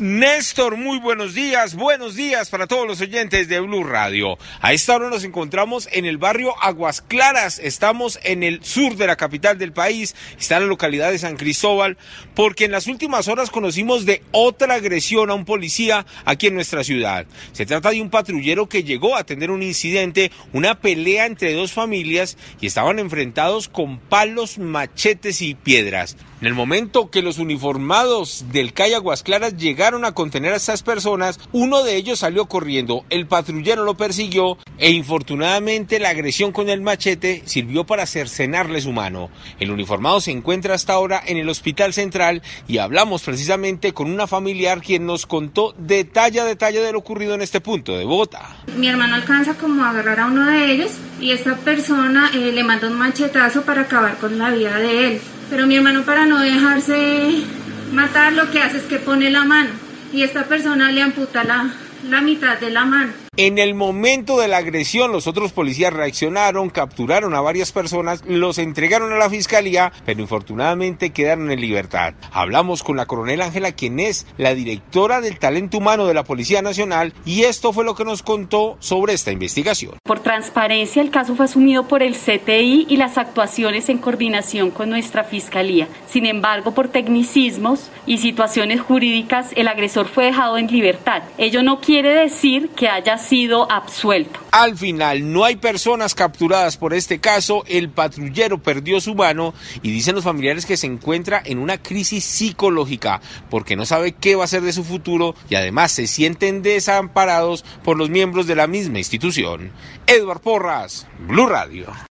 Néstor, muy buenos días, buenos días para todos los oyentes de Blue Radio. A esta hora nos encontramos en el barrio Aguas Claras, estamos en el sur de la capital del país, está en la localidad de San Cristóbal, porque en las últimas horas conocimos de otra agresión a un policía aquí en nuestra ciudad. Se trata de un patrullero que llegó a tener un incidente, una pelea entre dos familias y estaban enfrentados con palos, machetes y piedras. En el momento que los uniformados del CAI Aguas Claras llegaron a contener a estas personas, uno de ellos salió corriendo, el patrullero lo persiguió e infortunadamente la agresión con el machete sirvió para cercenarle su mano. El uniformado se encuentra hasta ahora en el hospital central y hablamos precisamente con una familiar quien nos contó detalle a detalle de lo ocurrido en este punto de Bogotá. Mi hermano alcanza como a agarrar a uno de ellos y esta persona eh, le manda un machetazo para acabar con la vida de él. Pero mi hermano para no dejarse matar lo que hace es que pone la mano y esta persona le amputa la, la mitad de la mano. En el momento de la agresión, los otros policías reaccionaron, capturaron a varias personas, los entregaron a la fiscalía, pero infortunadamente quedaron en libertad. Hablamos con la coronel Ángela, quien es la directora del talento humano de la Policía Nacional, y esto fue lo que nos contó sobre esta investigación. Por transparencia, el caso fue asumido por el CTI y las actuaciones en coordinación con nuestra fiscalía. Sin embargo, por tecnicismos y situaciones jurídicas, el agresor fue dejado en libertad. Ello no quiere decir que haya sido absuelto. Al final, no hay personas capturadas por este caso, el patrullero perdió su mano y dicen los familiares que se encuentra en una crisis psicológica porque no sabe qué va a ser de su futuro y además se sienten desamparados por los miembros de la misma institución. Edward Porras, Blue Radio.